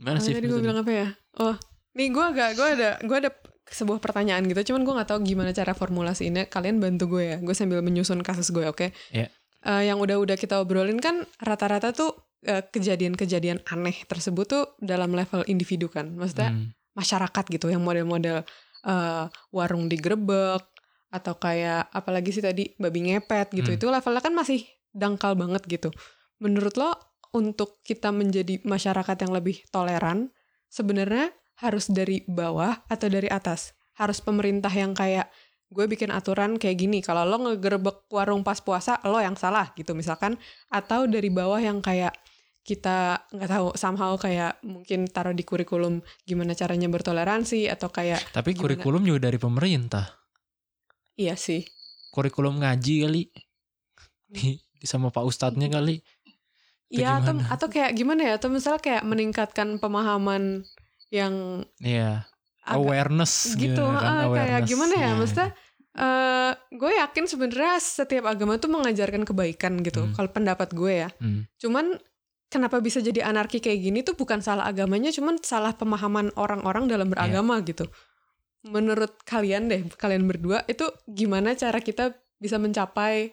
[SPEAKER 2] Gimana
[SPEAKER 3] Apa
[SPEAKER 2] sih?
[SPEAKER 3] tadi gue bilang apa ya? Oh, nih gue agak gue ada gue ada sebuah pertanyaan gitu. Cuman gue nggak tahu gimana cara formulasinya. Kalian bantu gue ya. Gue sambil menyusun kasus gue, oke?
[SPEAKER 2] Iya.
[SPEAKER 3] Eh, yang udah-udah kita obrolin kan rata-rata tuh eh, kejadian-kejadian aneh tersebut tuh dalam level individu kan. Maksudnya
[SPEAKER 2] Hmm.
[SPEAKER 3] masyarakat gitu yang model-model eh, warung digerebek atau kayak apalagi sih tadi babi ngepet gitu
[SPEAKER 2] Hmm.
[SPEAKER 3] itu levelnya kan masih dangkal banget gitu. Menurut lo untuk kita menjadi masyarakat yang lebih toleran sebenarnya harus dari bawah atau dari atas? Harus pemerintah yang kayak gue bikin aturan kayak gini kalau lo ngegerebek warung pas puasa lo yang salah gitu misalkan atau dari bawah yang kayak kita nggak tahu somehow kayak mungkin taruh di kurikulum gimana caranya bertoleransi atau kayak
[SPEAKER 2] Tapi
[SPEAKER 3] Gimana?
[SPEAKER 2] kurikulum juga dari pemerintah.
[SPEAKER 3] iya sih
[SPEAKER 2] Kurikulum ngaji kali. Di, sama Pak Ustadznya kali.
[SPEAKER 3] Ya atau atau kayak gimana ya? Atau misalnya kayak meningkatkan pemahaman yang
[SPEAKER 2] Iya. Awareness
[SPEAKER 3] gitu,
[SPEAKER 2] kan,
[SPEAKER 3] ah, kayak
[SPEAKER 2] awareness.
[SPEAKER 3] gimana ya?
[SPEAKER 2] Iya.
[SPEAKER 3] Maksudnya eh gue yakin sebenarnya setiap agama tuh mengajarkan kebaikan gitu.
[SPEAKER 2] Hmm.
[SPEAKER 3] Kalau pendapat gue ya.
[SPEAKER 2] Hmm.
[SPEAKER 3] Cuman kenapa bisa jadi anarki kayak gini tuh bukan salah agamanya, cuman salah pemahaman orang-orang dalam
[SPEAKER 2] Iya.
[SPEAKER 3] beragama gitu. Menurut kalian deh, kalian berdua itu gimana cara kita bisa mencapai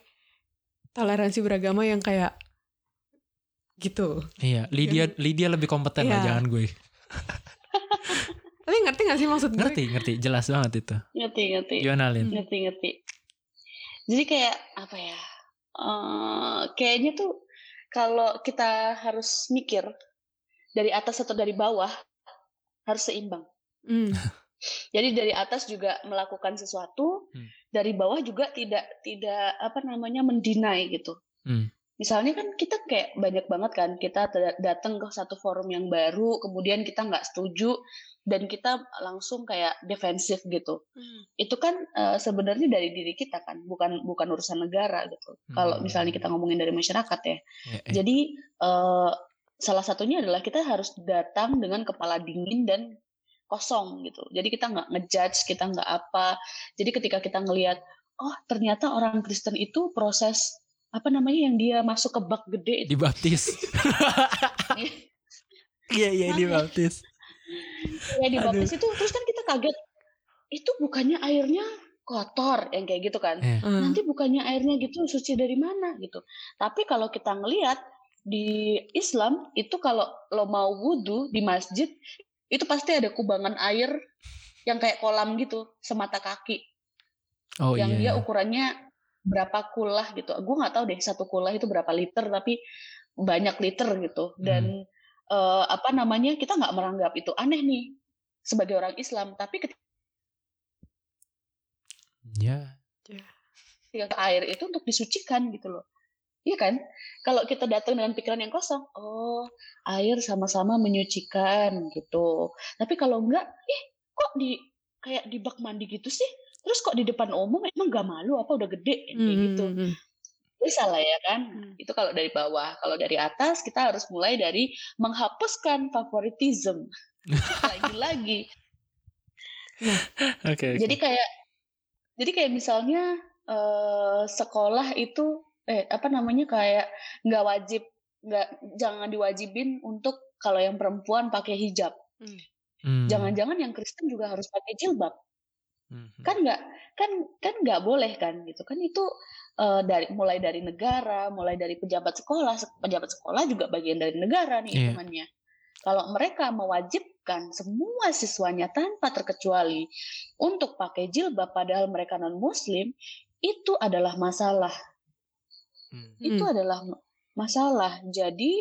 [SPEAKER 3] toleransi beragama yang kayak gitu?
[SPEAKER 2] Iya, Lydia Lydia lebih kompeten lah
[SPEAKER 3] Iya.
[SPEAKER 2] jangan gue.
[SPEAKER 3] Tapi ngerti gak sih maksud gue?
[SPEAKER 2] Ngerti, ngerti, jelas banget itu.
[SPEAKER 4] ngerti ngerti
[SPEAKER 2] Gimana Lin?
[SPEAKER 4] ngerti ngerti jadi kayak apa ya eh kayaknya tuh kalau kita harus mikir dari atas atau dari bawah harus seimbang
[SPEAKER 3] Hmm.
[SPEAKER 4] jadi dari atas juga melakukan sesuatu
[SPEAKER 2] Hmm.
[SPEAKER 4] dari bawah juga tidak tidak apa namanya mendinai gitu
[SPEAKER 2] Hmm.
[SPEAKER 4] Misalnya kan kita kayak banyak banget kan kita da- datang ke satu forum yang baru kemudian kita nggak setuju dan kita langsung kayak defensif gitu. Itu kan eh, sebenarnya dari diri kita kan bukan bukan urusan negara gitu. Kalau
[SPEAKER 2] Hmm.
[SPEAKER 4] misalnya kita ngomongin dari masyarakat ya.
[SPEAKER 2] Eh, eh.
[SPEAKER 4] jadi eh, salah satunya adalah kita harus datang dengan kepala dingin dan kosong gitu. Jadi kita nggak ngejudge kita nggak apa. Jadi ketika kita ngelihat oh ternyata orang Kristen itu proses apa namanya yang dia masuk ke bak gede itu
[SPEAKER 2] dibaptis. Iya, iya dibaptis.
[SPEAKER 4] ya dibaptis itu terus kan kita kaget itu bukannya airnya kotor yang kayak gitu kan
[SPEAKER 2] Eh,
[SPEAKER 3] Hmm.
[SPEAKER 4] nanti bukannya airnya gitu suci dari mana gitu. Tapi kalau kita ngelihat di Islam itu kalau lo mau wudhu di masjid itu pasti ada kubangan air yang kayak kolam gitu semata kaki
[SPEAKER 2] Oh
[SPEAKER 4] yang
[SPEAKER 2] iya.
[SPEAKER 4] dia ukurannya berapa kulah gitu. Gue nggak tahu deh satu kulah itu berapa liter tapi banyak liter gitu dan eh, apa namanya kita nggak meranggap itu aneh nih sebagai orang Islam tapi ketika
[SPEAKER 2] Ya.
[SPEAKER 4] ketika ke air itu untuk disucikan gitu loh. Iya kan? Kalau kita datang dengan pikiran yang kosong, oh air sama-sama menyucikan gitu. Tapi kalau enggak, ih kok di kayak di bak mandi gitu sih? Terus kok di depan umum emang gak malu apa udah gede kayak
[SPEAKER 3] Hmm,
[SPEAKER 4] gitu.
[SPEAKER 3] hmm, hmm.
[SPEAKER 4] Itu salah ya kan?
[SPEAKER 3] Hmm.
[SPEAKER 4] Itu kalau dari bawah. Kalau dari atas kita harus mulai dari menghapuskan favoritism. Lagi-lagi
[SPEAKER 2] Oke. oke.
[SPEAKER 4] jadi kayak jadi kayak misalnya eh, sekolah itu eh apa namanya kayak nggak wajib nggak jangan diwajibin untuk kalau yang perempuan pakai hijab
[SPEAKER 2] Hmm.
[SPEAKER 4] jangan-jangan yang Kristen juga harus pakai jilbab
[SPEAKER 2] Hmm.
[SPEAKER 4] kan nggak kan kan nggak boleh kan gitu kan itu eh, dari mulai dari negara mulai dari pejabat sekolah Se- pejabat sekolah juga bagian dari negara nih
[SPEAKER 2] Iya.
[SPEAKER 4] hitungannya kalau mereka mewajibkan semua siswanya tanpa terkecuali untuk pakai jilbab padahal mereka non muslim itu adalah masalah
[SPEAKER 2] Hmm.
[SPEAKER 4] itu adalah ma- masalah jadi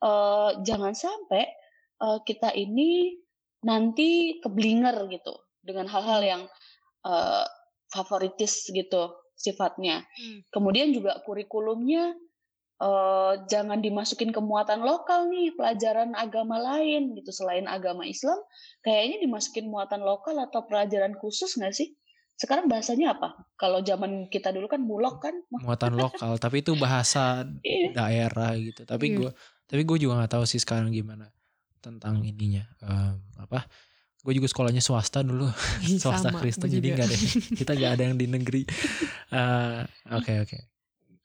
[SPEAKER 4] eh, jangan sampai eh, kita ini nanti keblinger gitu dengan hal-hal yang eh, favoritis gitu sifatnya.
[SPEAKER 3] Hmm.
[SPEAKER 4] Kemudian juga kurikulumnya eh, jangan dimasukin ke muatan lokal nih pelajaran agama lain gitu selain agama Islam kayaknya dimasukin muatan lokal atau pelajaran khusus nggak sih? Sekarang bahasanya apa? Kalau zaman kita dulu kan bulog kan,
[SPEAKER 2] muatan lokal tapi itu bahasa
[SPEAKER 4] Iya.
[SPEAKER 2] daerah gitu tapi
[SPEAKER 3] Iya.
[SPEAKER 2] gue tapi gue juga nggak tahu sih sekarang gimana tentang ininya Em, apa gue juga sekolahnya swasta dulu swasta
[SPEAKER 3] Sama,
[SPEAKER 2] Kristen jadi nggak ada kita nggak ada yang di negeri Eh, oke oke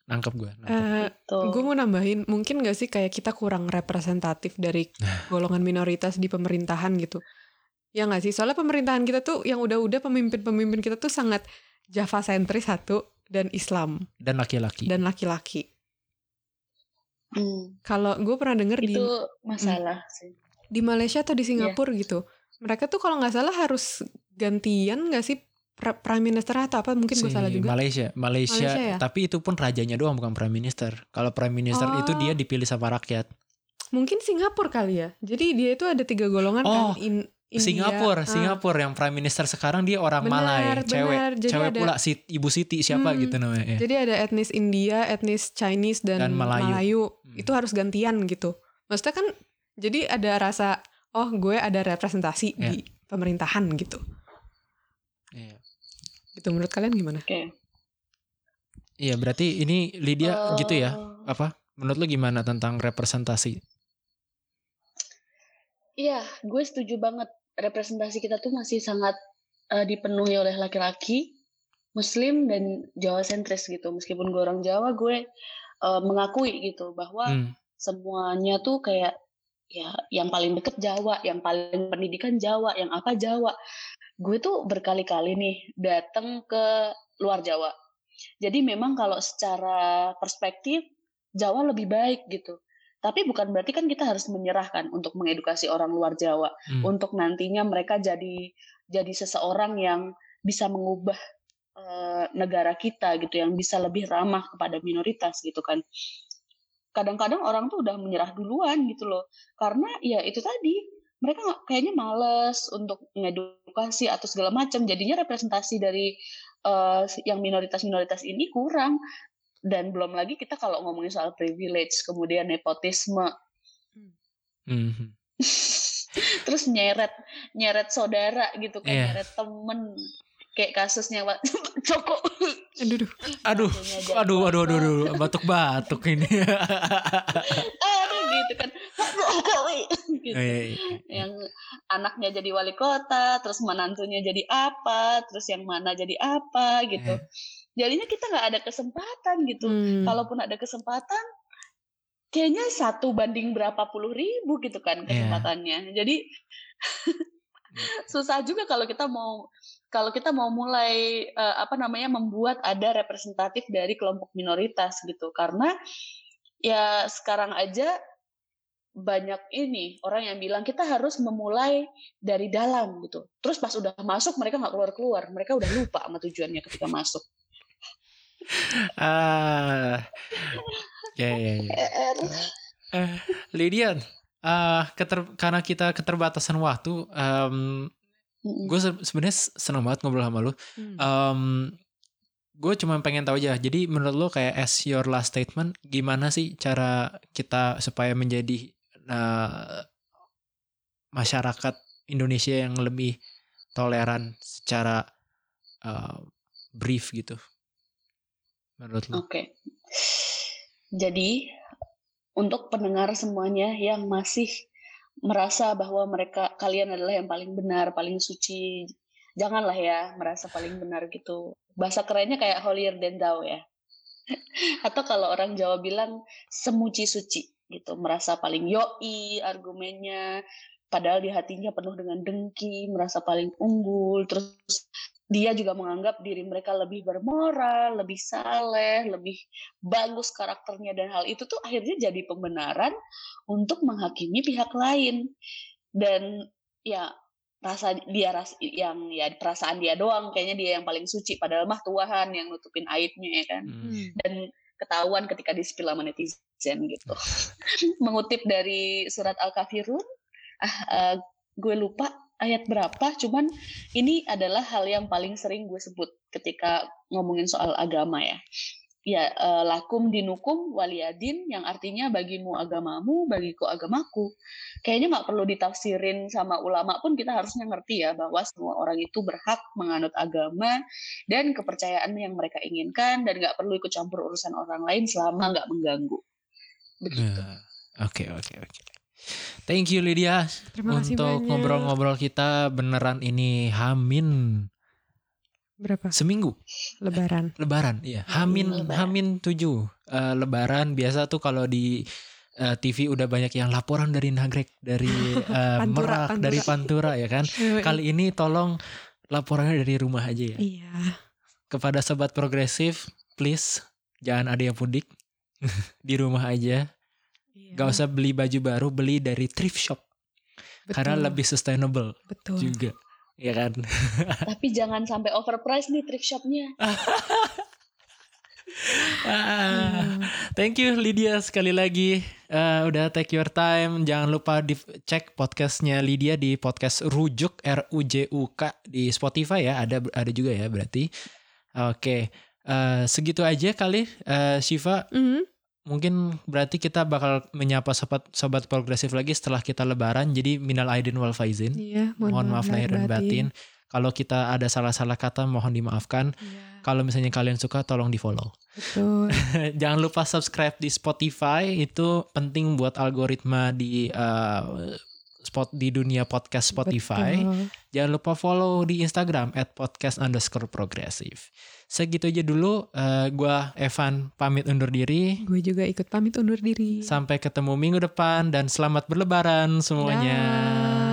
[SPEAKER 2] nangkep gue
[SPEAKER 3] Eh,
[SPEAKER 4] Tuh.
[SPEAKER 3] gue mau nambahin, mungkin gak sih kayak kita kurang representatif dari golongan minoritas di pemerintahan gitu. Ya gak sih? Soalnya pemerintahan kita tuh yang udah-udah pemimpin-pemimpin kita tuh sangat Java sentris satu dan Islam
[SPEAKER 2] dan laki-laki
[SPEAKER 3] dan laki-laki.
[SPEAKER 4] Hmm,
[SPEAKER 3] Kalau gue pernah denger di
[SPEAKER 4] itu masalah sih.
[SPEAKER 3] di Malaysia atau di
[SPEAKER 4] Iya.
[SPEAKER 3] Singapura gitu, mereka tuh kalau nggak salah harus gantian gak sih prime minister atau apa? Mungkin gue
[SPEAKER 2] Si
[SPEAKER 3] salah juga.
[SPEAKER 2] Malaysia Malaysia,
[SPEAKER 3] Malaysia ya?
[SPEAKER 2] tapi itu pun rajanya doang bukan prime minister kalau prime minister itu
[SPEAKER 3] Oh.
[SPEAKER 2] dia dipilih sama rakyat
[SPEAKER 3] Mungkin Singapura kali ya. Jadi dia itu ada tiga golongan
[SPEAKER 2] Oh,
[SPEAKER 3] kan. In- India.
[SPEAKER 2] Singapura
[SPEAKER 3] Ah.
[SPEAKER 2] Singapura yang prime minister sekarang dia orang
[SPEAKER 3] Benar,
[SPEAKER 2] Malay cewek
[SPEAKER 3] benar. Jadi
[SPEAKER 2] cewek
[SPEAKER 3] ada-
[SPEAKER 2] pula si ibu Siti siapa
[SPEAKER 3] Hmm,
[SPEAKER 2] gitu namanya ya.
[SPEAKER 3] Jadi ada etnis India, etnis Chinese dan,
[SPEAKER 2] Dan Melayu.
[SPEAKER 3] Melayu.
[SPEAKER 2] Hmm.
[SPEAKER 3] Itu harus gantian gitu. Maksudnya kan jadi ada rasa oh gue ada representasi
[SPEAKER 2] Ya.
[SPEAKER 3] di pemerintahan gitu.
[SPEAKER 2] Iya.
[SPEAKER 3] Gitu menurut kalian gimana?
[SPEAKER 4] Oke.
[SPEAKER 2] Iya berarti ini Lydia
[SPEAKER 4] Eh,
[SPEAKER 2] gitu ya apa menurut lu gimana tentang representasi?
[SPEAKER 4] Iya, gue setuju banget. Representasi kita tuh masih sangat uh, dipenuhi oleh laki-laki, Muslim dan Jawa sentris gitu. Meskipun gue orang Jawa, gue uh, mengakui gitu bahwa hmm. semuanya tuh kayak ya yang paling deket Jawa, yang paling pendidikan Jawa, yang apa Jawa. Gue tuh berkali-kali nih datang ke luar Jawa. Jadi memang kalau secara perspektif Jawa lebih baik gitu. Tapi bukan berarti kan kita harus menyerahkan untuk mengedukasi orang luar Jawa hmm. untuk nantinya mereka jadi jadi seseorang yang bisa mengubah uh, negara kita gitu yang bisa lebih ramah kepada minoritas gitu kan. Kadang-kadang orang tuh udah menyerah duluan gitu loh. Karena ya itu tadi mereka gak, kayaknya males untuk mengedukasi atau segala macam. Jadinya representasi dari uh, yang minoritas-minoritas ini kurang dan belum lagi kita kalau ngomongin soal privilege kemudian nepotisme mm-hmm. terus nyeret nyeret saudara gitu kan yeah. nyeret temen kayak kasusnya Coko
[SPEAKER 2] aduh aduh aduh aduh aduh aduh batuk batuk ini
[SPEAKER 4] aduh gitu kan gitu. Oh, iya, iya. yang anaknya jadi wali kota terus menantunya jadi apa terus yang mana jadi apa gitu yeah jadinya kita nggak ada kesempatan gitu hmm. kalaupun ada kesempatan kayaknya satu banding berapa puluh ribu gitu kan iya. kesempatannya yeah. jadi susah juga kalau kita mau kalau kita mau mulai uh, apa namanya membuat ada representatif dari kelompok minoritas gitu. Karena ya sekarang aja banyak ini orang yang bilang kita harus memulai dari dalam gitu. Terus pas udah masuk mereka nggak keluar keluar mereka udah lupa sama tujuannya ketika masuk.
[SPEAKER 2] Ah. Ya ya ya. Uh, Lydia uh, keter karena kita keterbatasan waktu um, gue se sebenarnya seneng banget ngobrol sama lu um, gue cuma pengen tahu aja jadi menurut lo kayak as your last statement gimana sih cara kita supaya menjadi uh, masyarakat Indonesia yang lebih toleran secara uh, brief gitu menurut lo?
[SPEAKER 4] Oke. Okay. Jadi untuk pendengar semuanya yang masih merasa bahwa mereka kalian adalah yang paling benar, paling suci, janganlah ya merasa paling benar gitu. Bahasa kerennya kayak holier than thou ya. Atau kalau orang Jawa bilang semuci suci gitu, merasa paling yoi argumennya, padahal di hatinya penuh dengan dengki, merasa paling unggul, terus dia juga menganggap diri mereka lebih bermoral, lebih saleh, lebih bagus karakternya dan hal itu tuh akhirnya jadi pembenaran untuk menghakimi pihak lain. Dan ya rasa dia ras yang ya perasaan dia doang kayaknya dia yang paling suci padahal mah Tuhan yang nutupin aibnya ya kan. Hmm. Dan ketahuan ketika di sama netizen gitu. Mengutip dari surat Al-Kafirun, ah, uh, gue lupa ayat berapa, cuman ini adalah hal yang paling sering gue sebut ketika ngomongin soal agama ya. Ya, uh, lakum dinukum waliyadin yang artinya bagimu agamamu, bagiku agamaku. Kayaknya nggak perlu ditafsirin sama ulama pun kita harusnya ngerti ya bahwa semua orang itu berhak menganut agama dan kepercayaan yang mereka inginkan dan nggak perlu ikut campur urusan orang lain selama nggak mengganggu. Begitu.
[SPEAKER 2] Ya, oke, oke, oke. Thank you Lydia Terima untuk ngobrol-ngobrol kita beneran ini Hamin
[SPEAKER 3] berapa?
[SPEAKER 2] Seminggu.
[SPEAKER 3] Lebaran.
[SPEAKER 2] Lebaran, iya. Hamin lebaran. Hamin tujuh. Uh, lebaran biasa tuh kalau di uh, eh, TV udah banyak yang laporan dari Nagrek, dari uh, Pantura, Merak, Pantura. dari Pantura ya kan. Kali ini tolong laporannya dari rumah aja ya.
[SPEAKER 3] Iya.
[SPEAKER 2] Kepada sobat progresif, please jangan ada yang pudik di rumah aja Iya. Gak usah beli baju baru, beli dari thrift shop. Betul. Karena lebih sustainable
[SPEAKER 3] Betul.
[SPEAKER 2] juga. Ya kan?
[SPEAKER 4] Tapi jangan sampai overpriced nih thrift shopnya.
[SPEAKER 2] ah, thank you Lydia sekali lagi uh, udah take your time jangan lupa dicek podcastnya Lydia di podcast rujuk R U J U K di Spotify ya ada ada juga ya berarti oke okay. uh, eh, segitu aja kali uh, Shiva mm -hmm mungkin berarti kita bakal menyapa sobat sobat progresif lagi setelah kita lebaran. Jadi minal aidin wal faizin.
[SPEAKER 3] Iya,
[SPEAKER 2] mohon, mohon maaf lahir dan batin. Kalau kita ada salah-salah kata mohon dimaafkan.
[SPEAKER 3] Iya,
[SPEAKER 2] Kalau misalnya kalian suka tolong di-follow.
[SPEAKER 3] betul.
[SPEAKER 2] Jangan lupa subscribe di Spotify itu penting buat algoritma di eh, spot di dunia podcast Spotify.
[SPEAKER 3] Betul.
[SPEAKER 2] Jangan lupa follow di Instagram at podcast underscore progresif. Segitu aja dulu. eh, gua Evan pamit undur diri.
[SPEAKER 3] Gue juga ikut pamit undur diri.
[SPEAKER 2] Sampai ketemu minggu depan dan selamat berlebaran semuanya.
[SPEAKER 3] Dah.